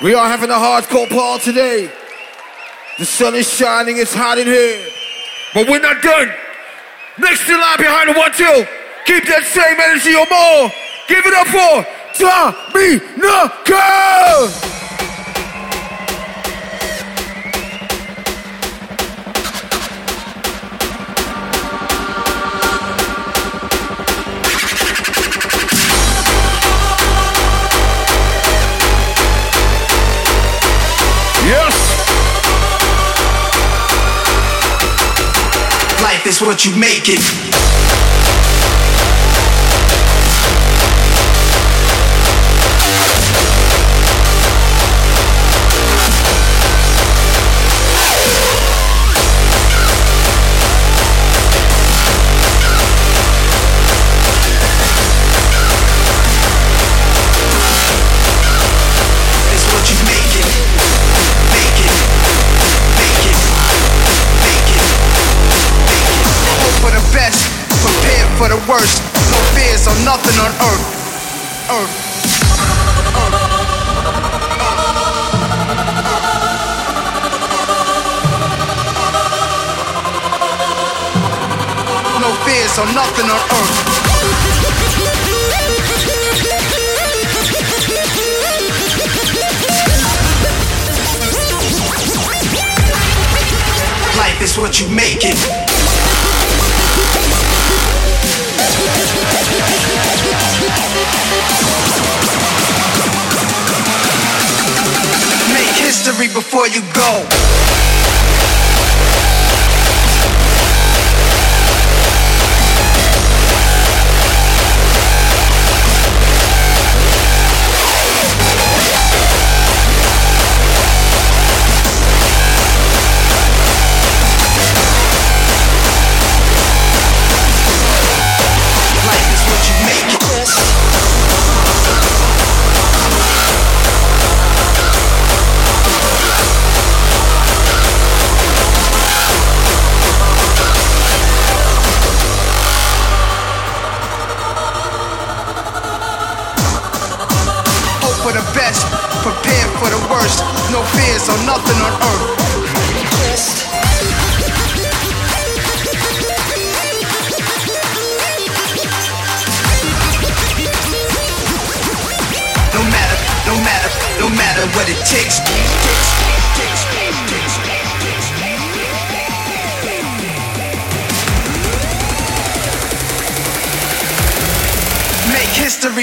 We are having a hardcore party today. The sun is shining, it's hot in here. But we're not done. Next to line behind the one two. Keep that same energy or more. Give it up for Tommy Knuckles! Is what you make it. Worst. No fears or nothing on earth. Earth. No fears or nothing on earth. Life is what you make it. History before you go.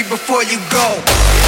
Before you go.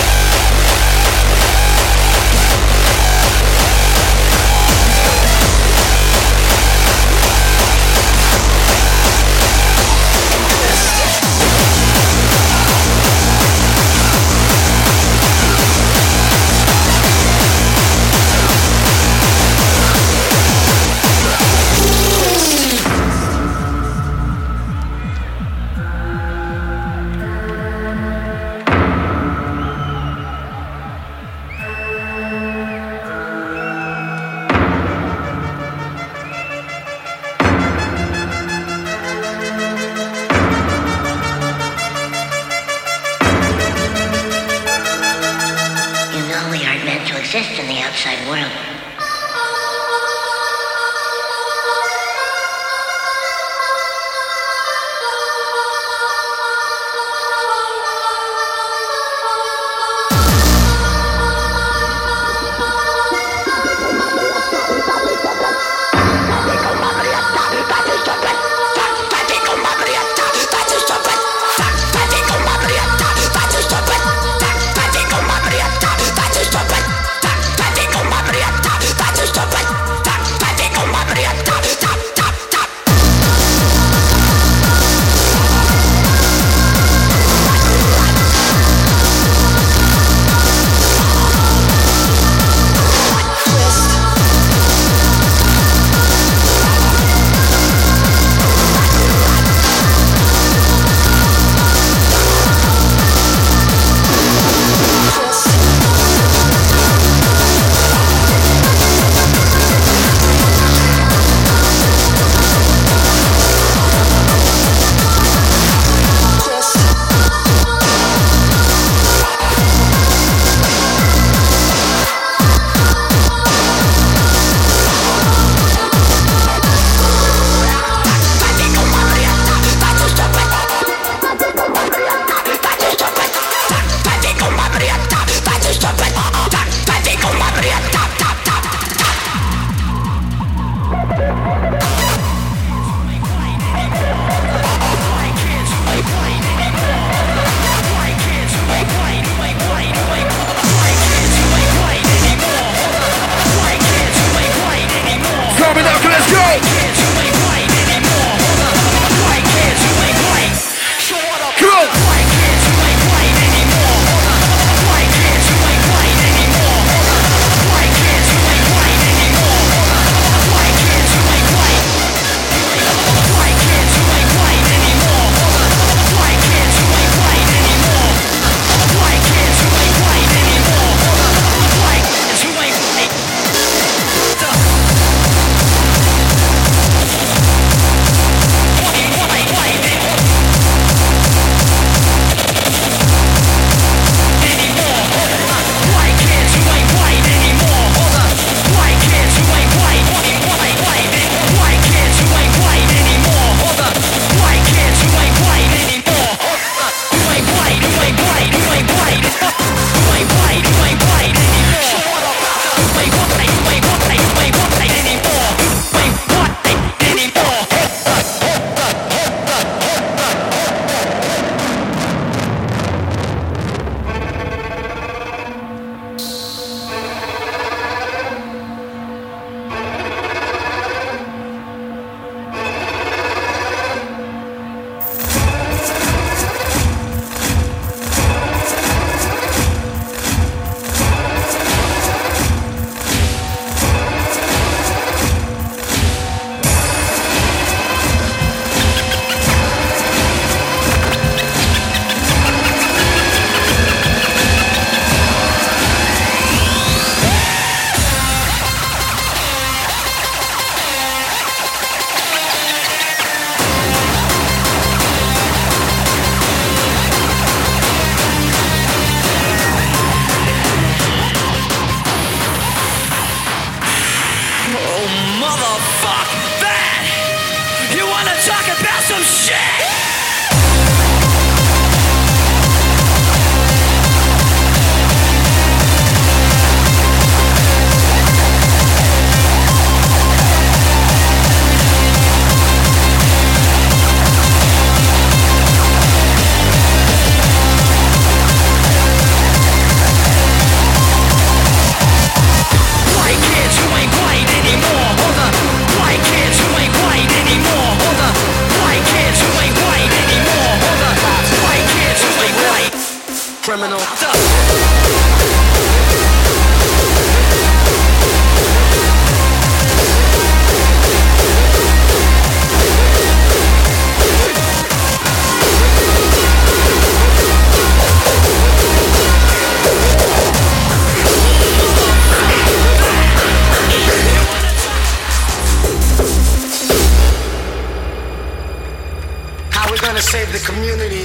The community,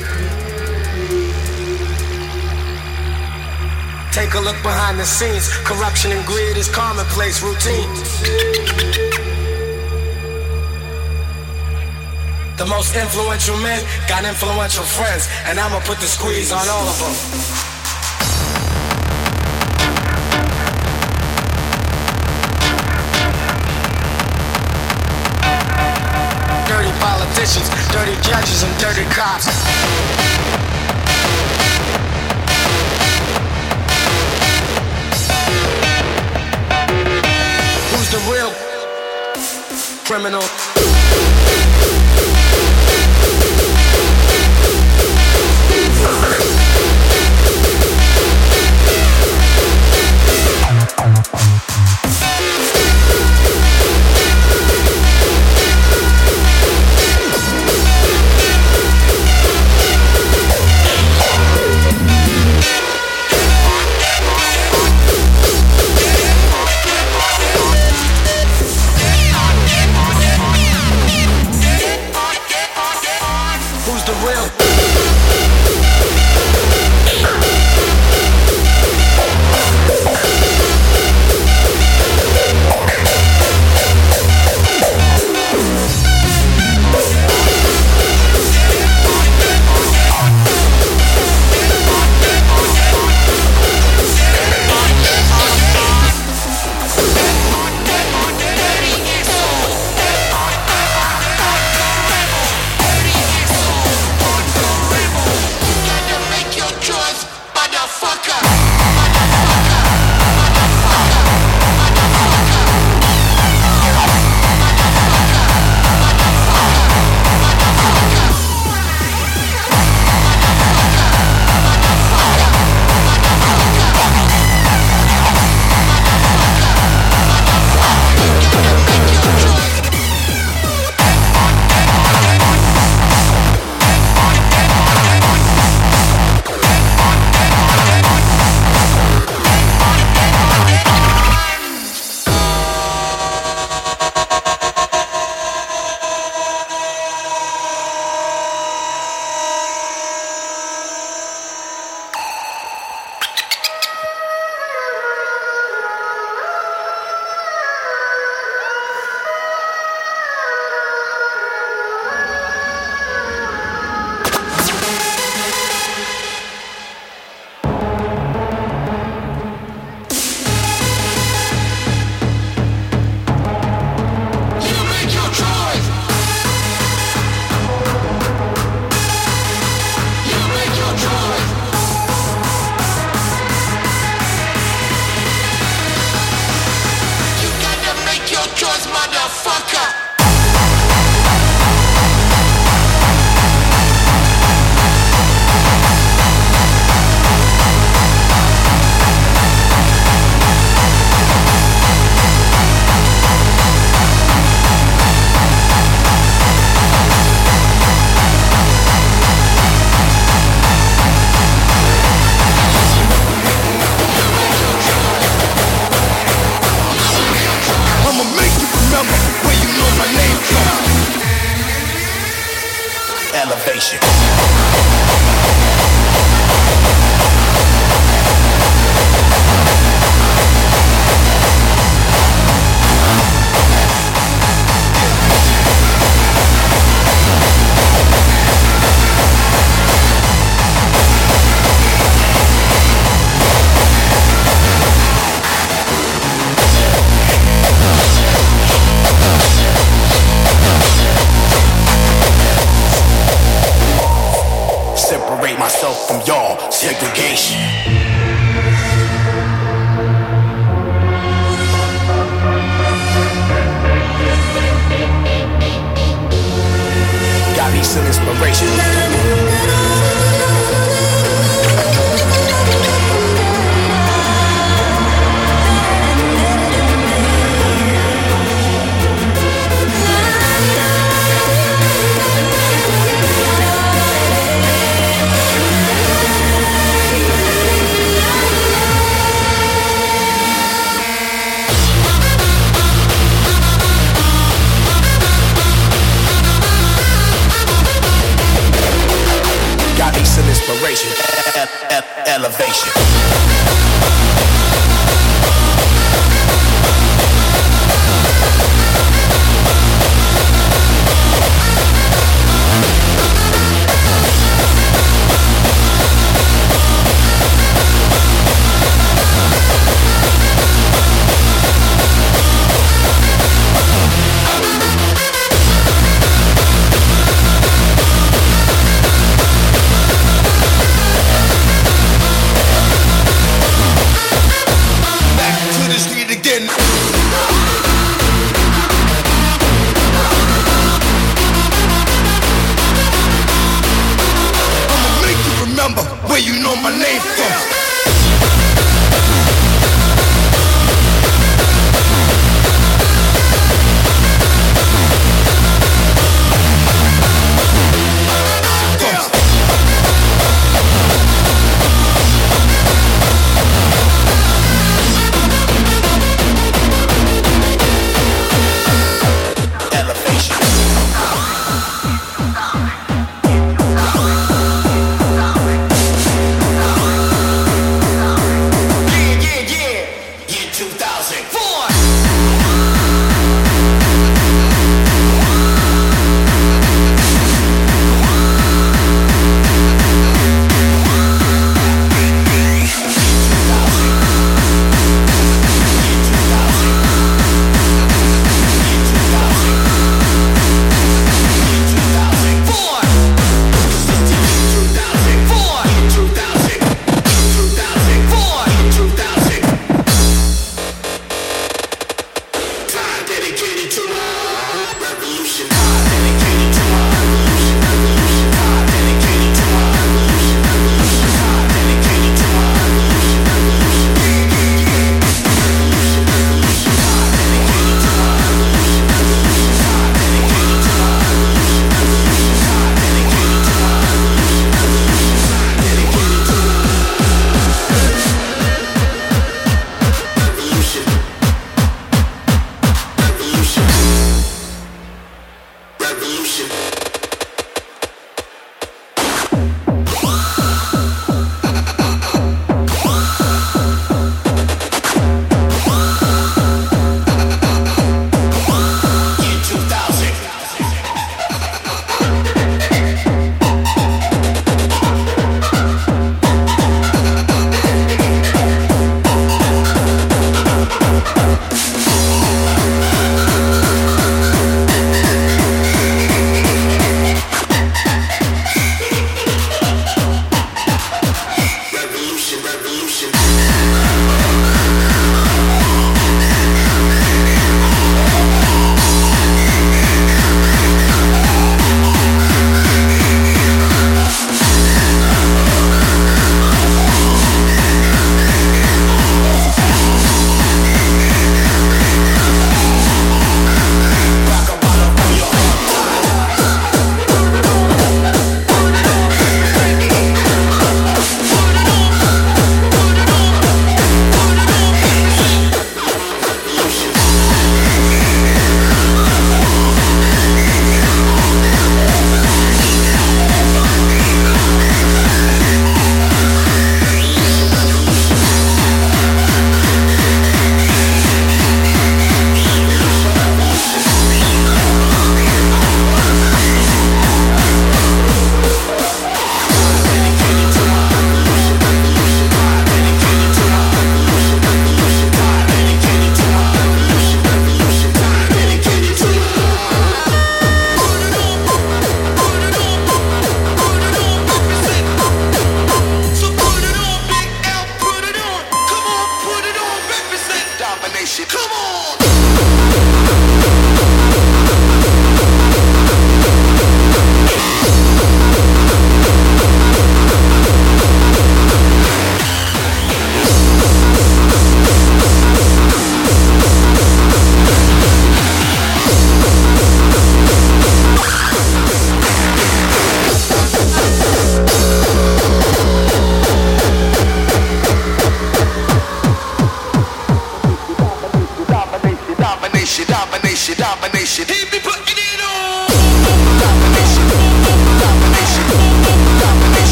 take a look behind the scenes. Corruption and greed is commonplace routine. The most influential men got influential friends, and I'ma put the squeeze on all of them. Dirty politicians, dirty judges, and dirty cops. Who's the real criminal.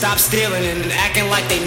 Stop stealing and acting like they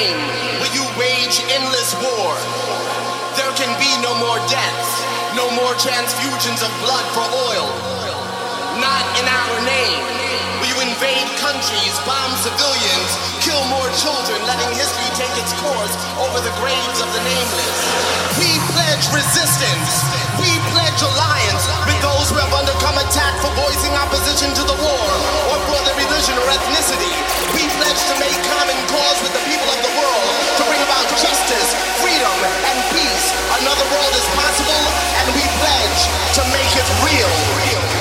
pain will you wage endless war. There can be no more deaths, no more transfusions of blood for oil. Not in our name will you invade countries, bomb civilians, kill more children, letting history take its course over the graves of the nameless. We pledge resistance. We pledge alliance. Attack for voicing opposition to the war or for their religion or ethnicity. We pledge to make common cause with the people of the world to bring about justice, freedom, and peace. Another world is possible, and we pledge to make it real. real.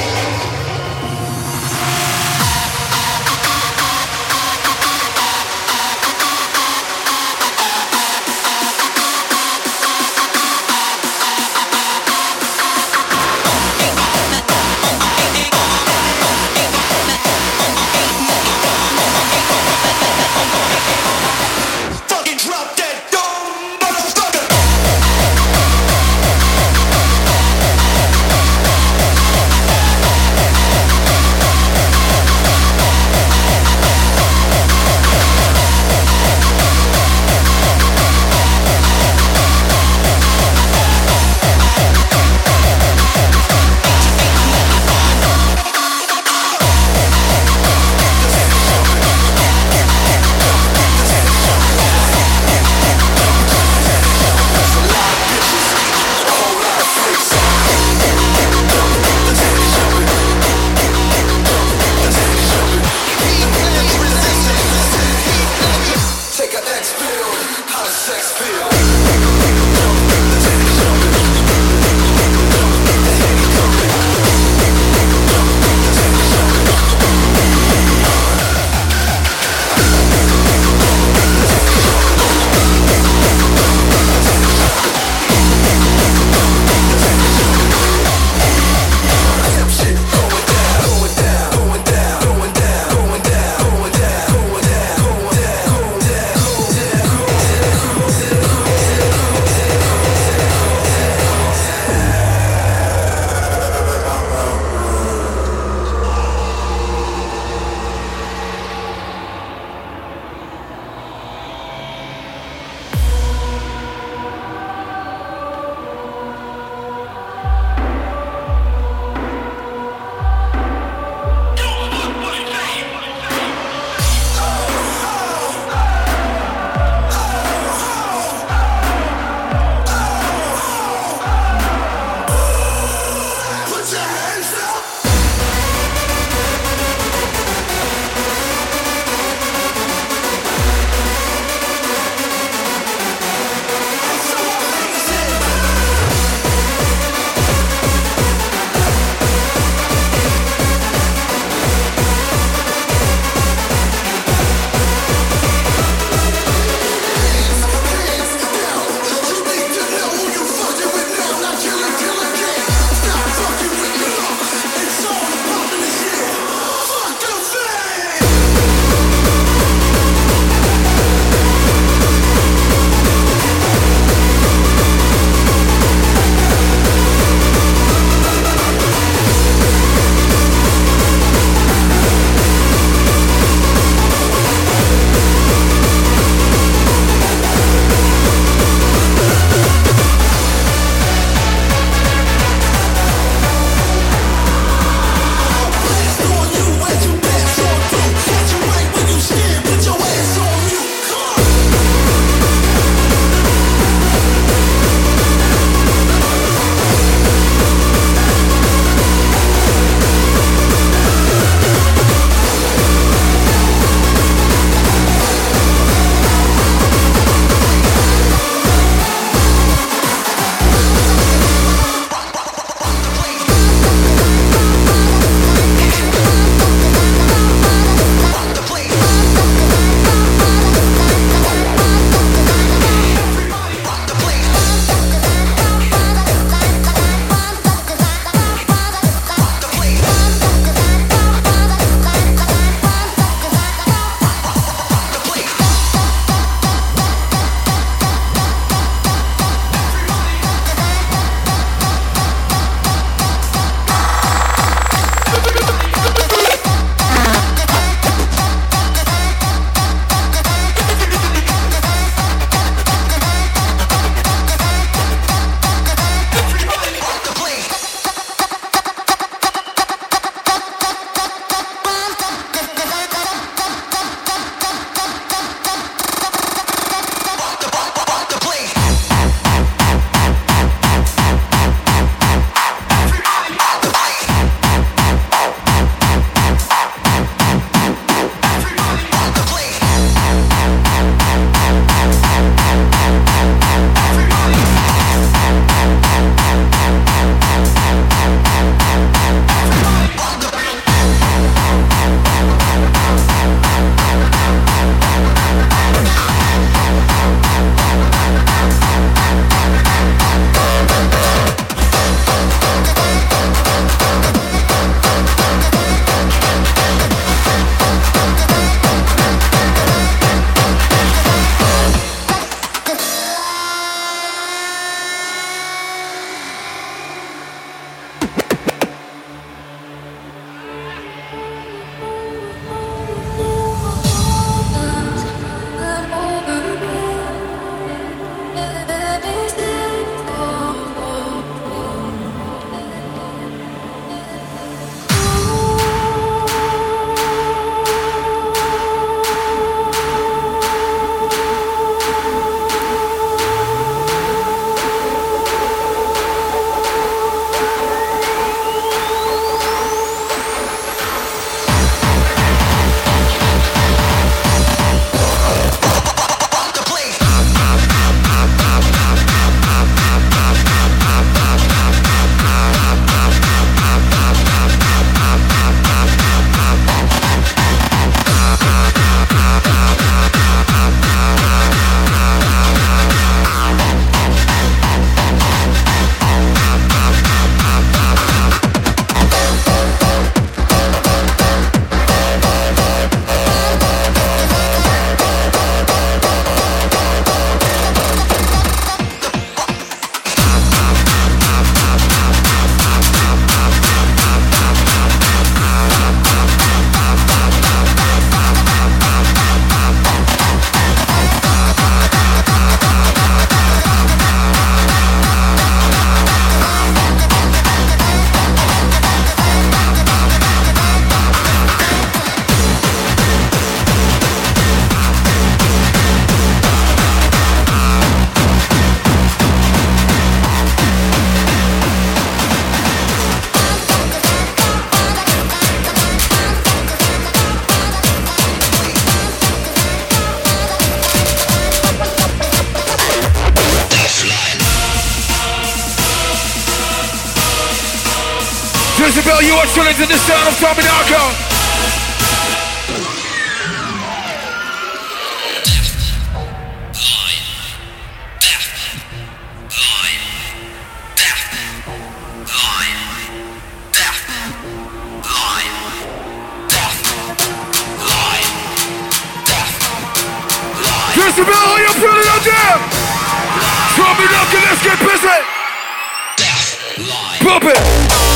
Out there? Tommyknocker, let's get busy. Pump it.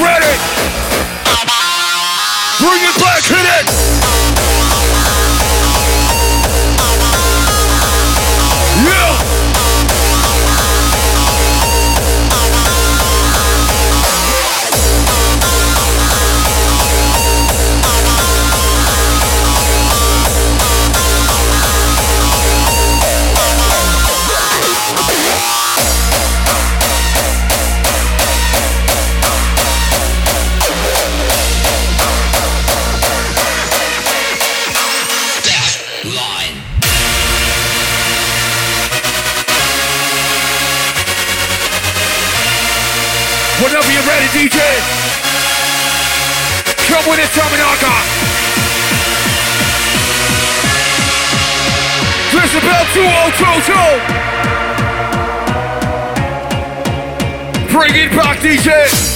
Ready. Bring it back, hit it. It, Tommyknocker. Decibel 2022. Bring it back, DJ.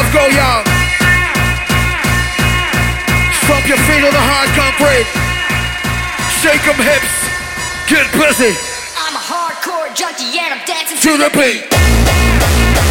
Let yourself go, y'all. Stomp your feet on the hard concrete. Shake them hips. Get busy. I'm a hardcore junkie and I'm dancing To the beat. dancing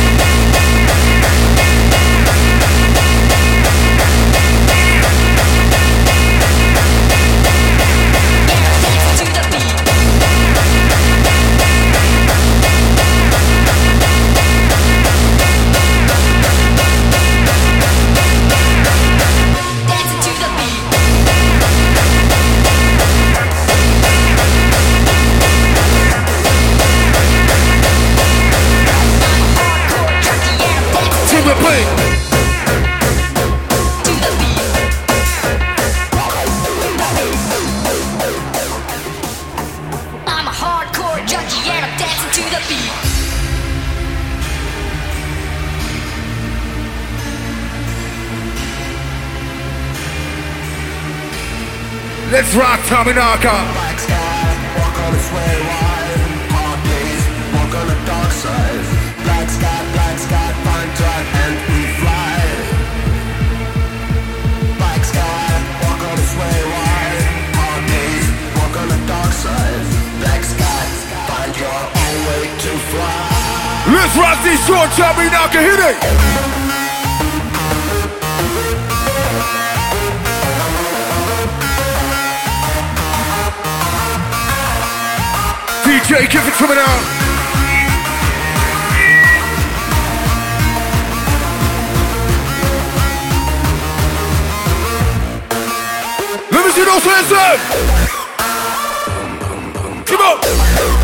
Tommyknocker. Black sky, walk on its way wide. Hard days, walk on the dark side. Black sky, black sky, fly. Black sky, walk on its way wide. Hard days, walk on the dark side. Black sky, find your own way to fly. Let's rock this short Tommyknocker. Hit it. DJ, give it to me. Let me see those hands up. Come on.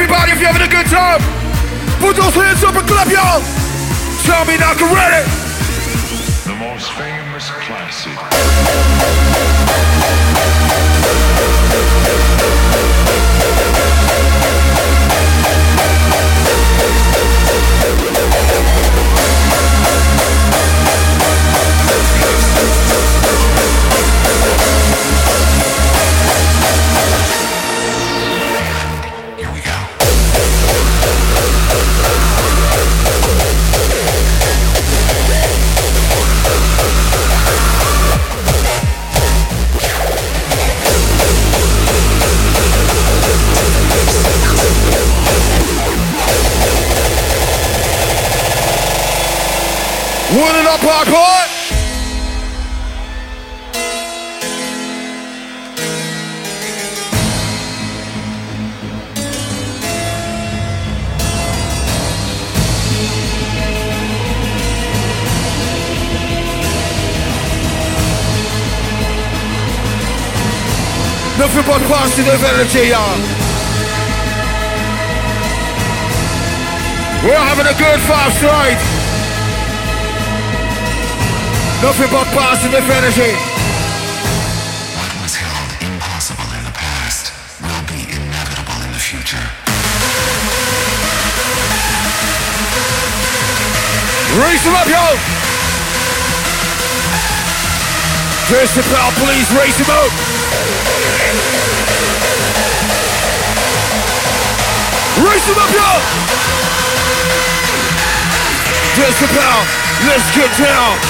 Everybody, if you're having a good time. Put those hands up and clap, y'all. Tell me now, get ready. The most famous classic. Boy. Nothing but positive energy, y'all. We're having a good five tonight. Nothing but positive energy. What was held impossible in the past will be inevitable in the future. Raise him up, yo! Christopher, please raise him up! Raise him up, yo! Christopher, let's get down!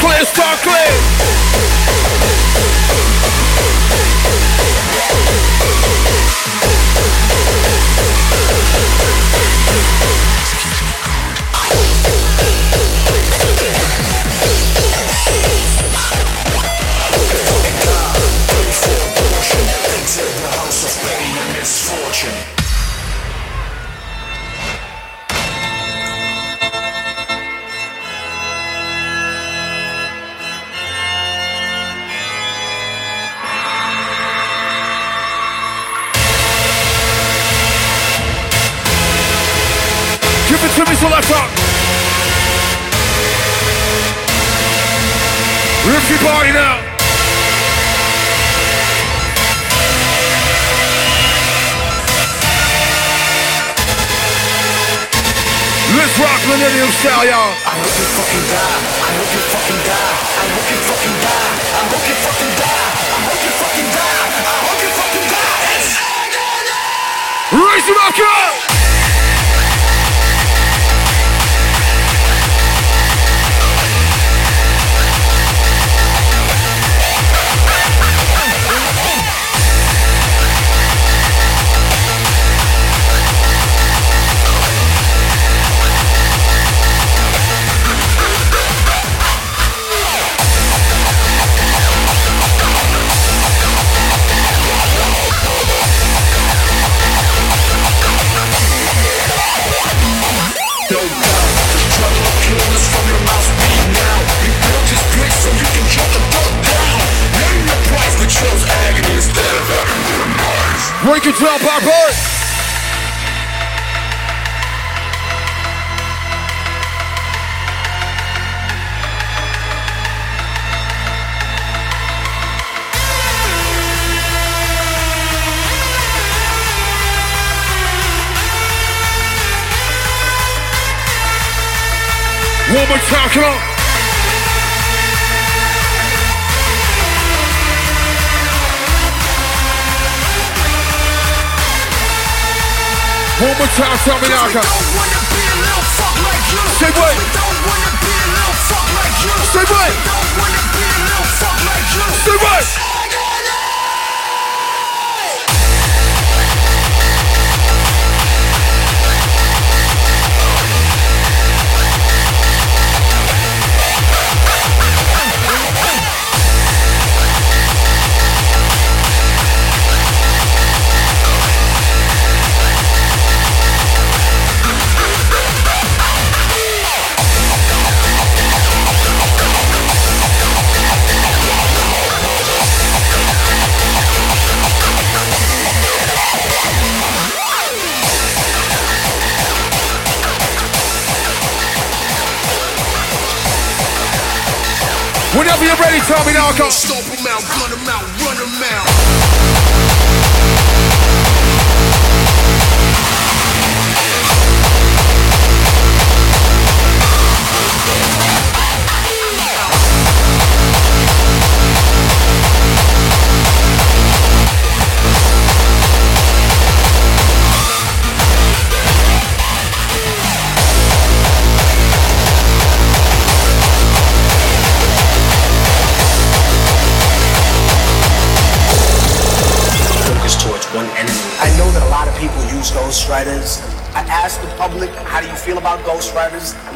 clear, start clear. tell me now, Tell me now, I can't stop him out, gun him out.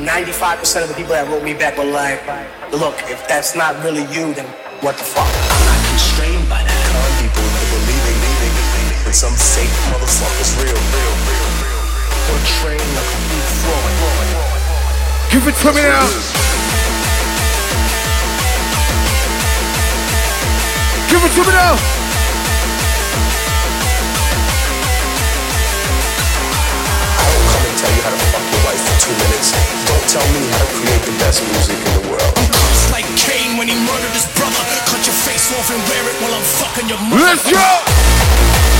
95% of the people that wrote me back were like, look, if that's not really you, then what the fuck? I'm not constrained by that. Con people into believing, believing, believing that some fake motherfucker's real, real, real, real. Portraying a complete fraud. Give it to me now. Give it to me now. Tell you how to fuck your wife for two minutes. Don't tell me how to create the best music in the world. I'm cursed like Cain when he murdered his brother. Cut your face off and wear it while I'm fucking your mother. Let's go.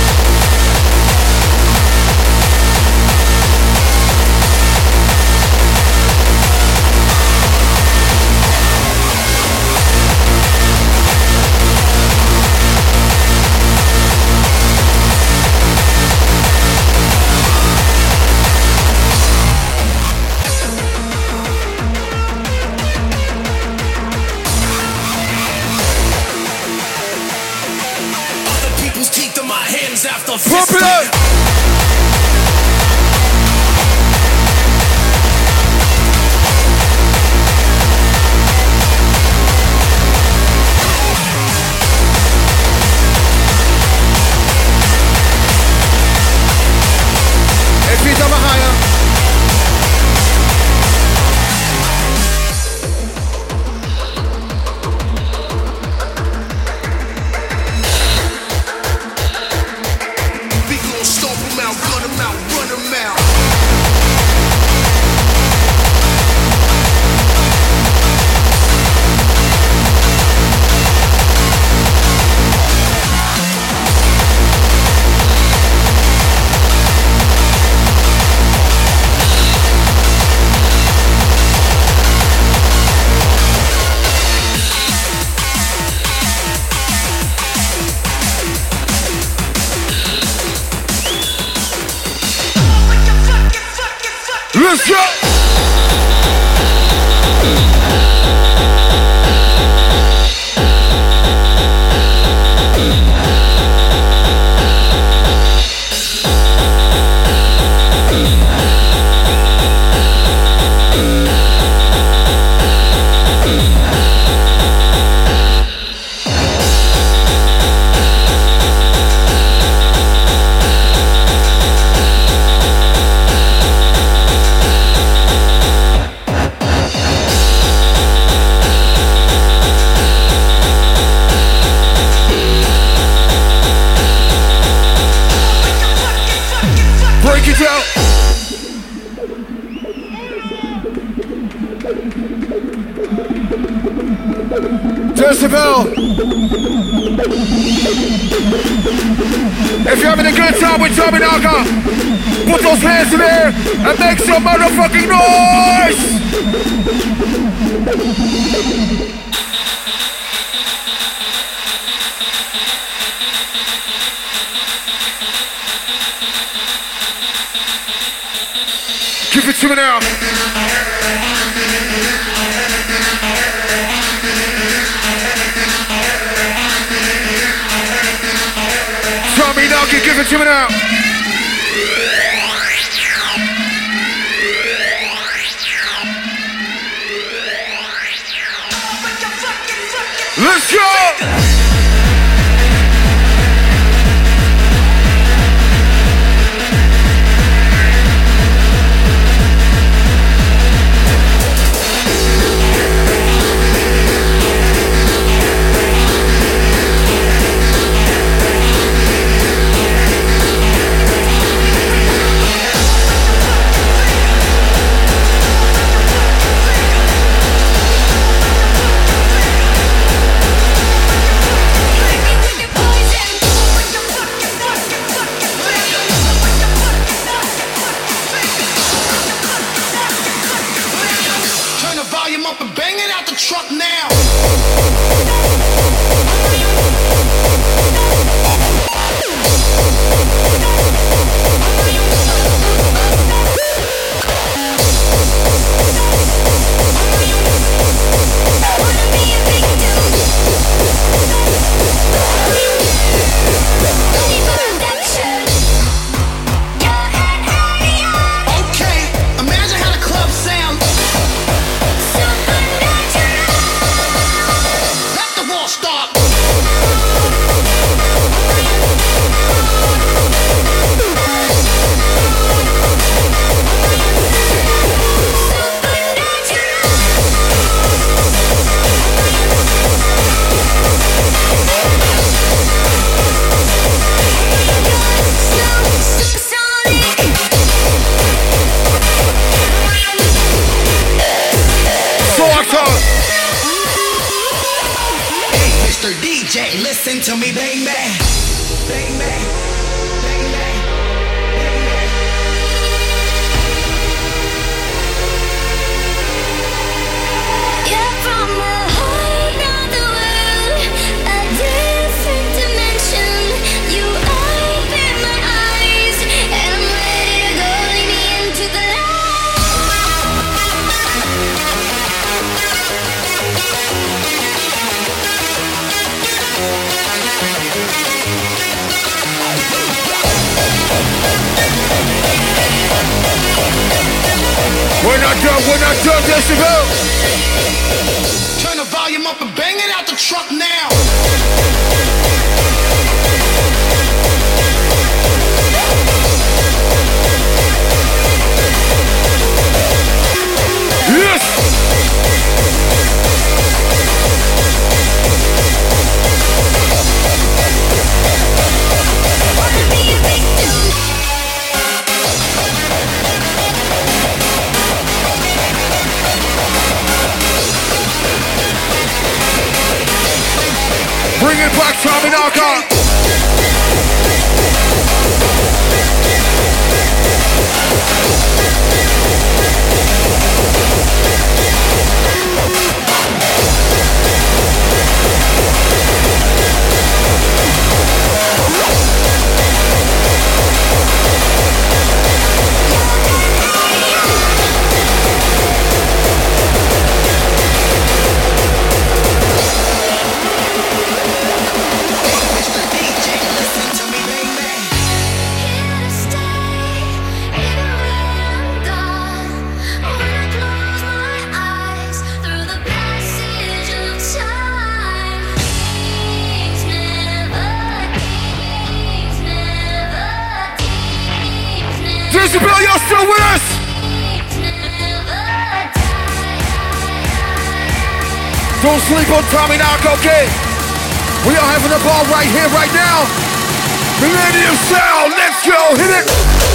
Decibel, y'all still with us? Don't sleep on Tommy Knock, okay? We are having the ball right here, right now. Millennium Sound, let's go, hit it!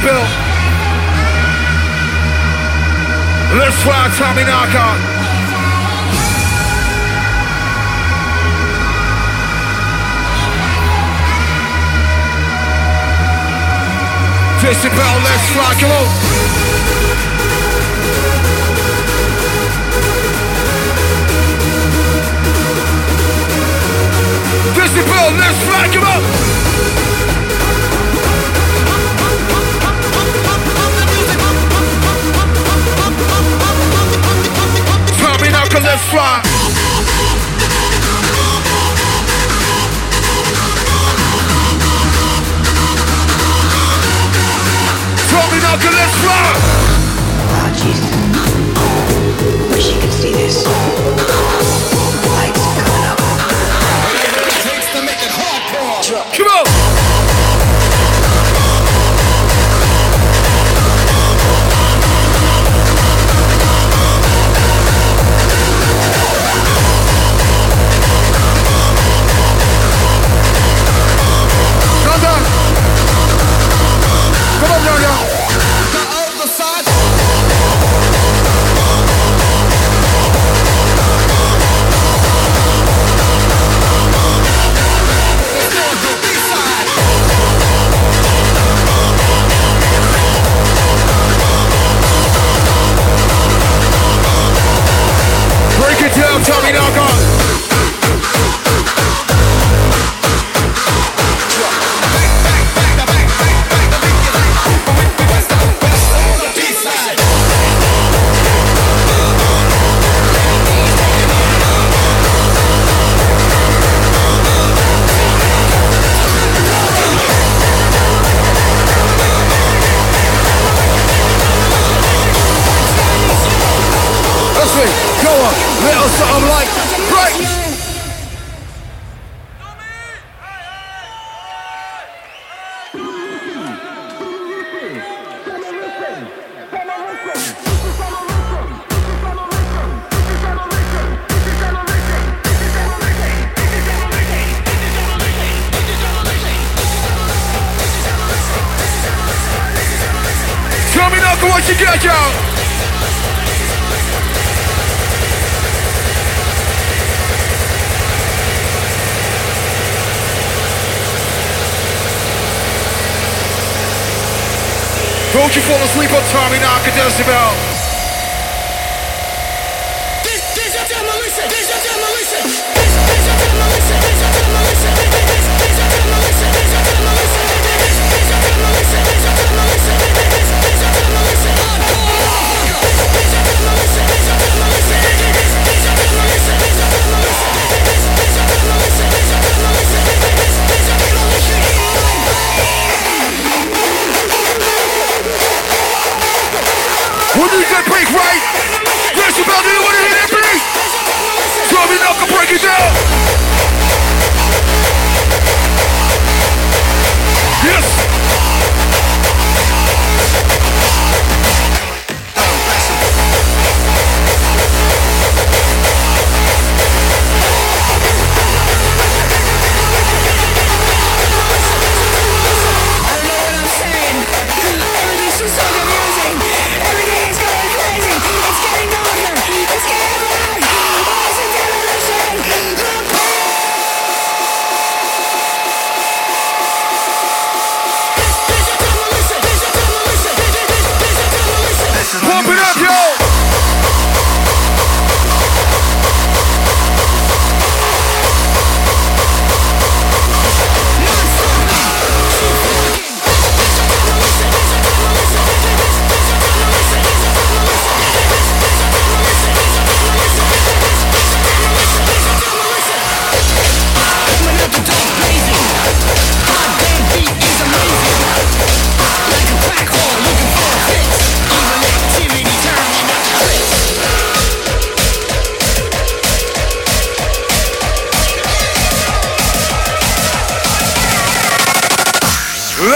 Fly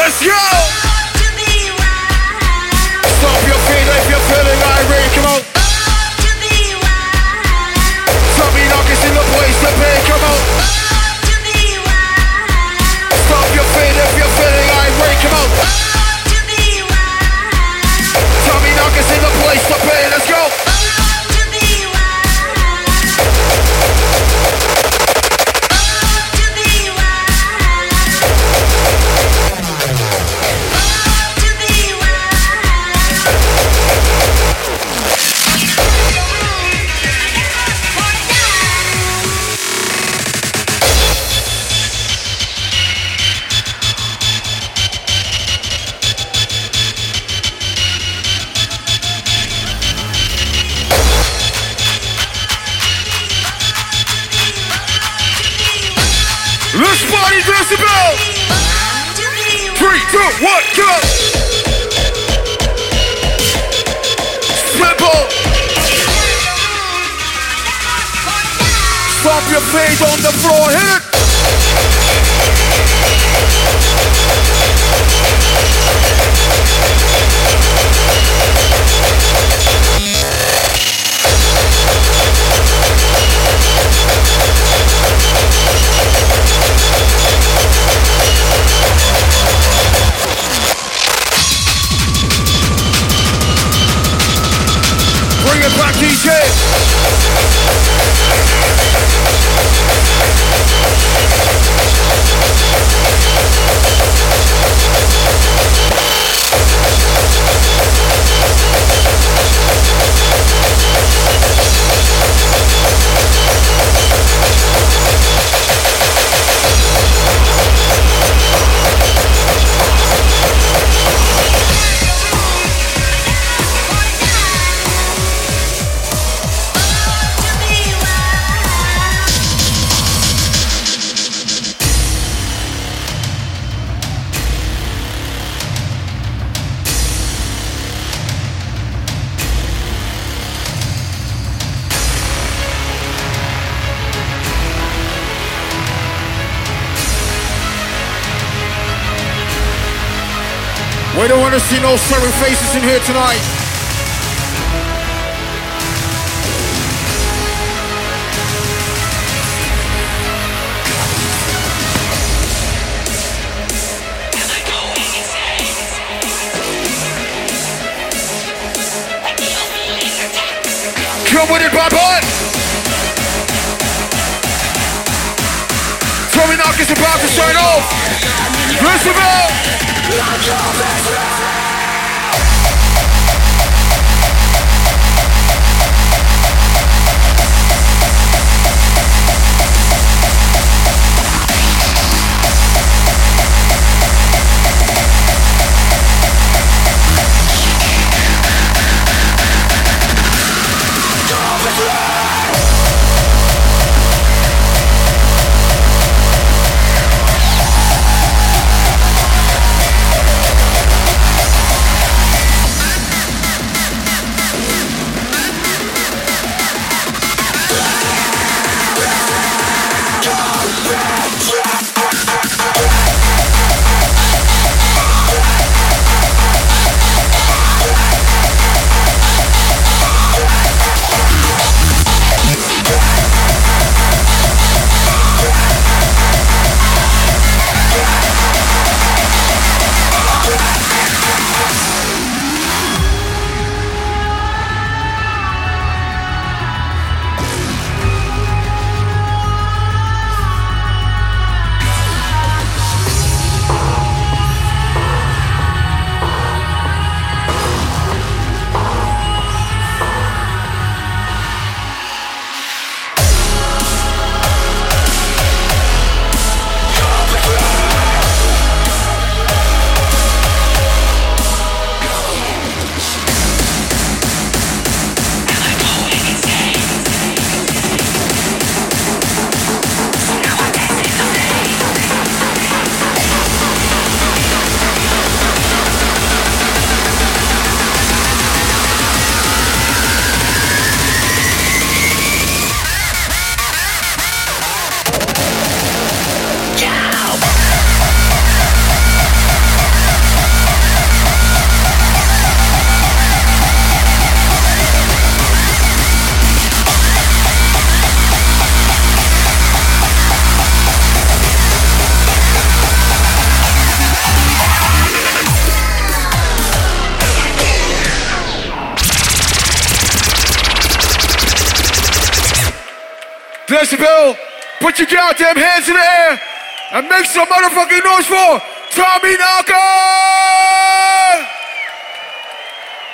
Let's go! Stop your feet if you're feeling irate, come on. Tommy Nuggets in the place to be, come on. Stop your feet if you're feeling irate, come on. Tommy Nuggets in the place to be. No sorry faces in here tonight. Come with it, bad boy! Tommy Knock is about to sign off! Roosevelt!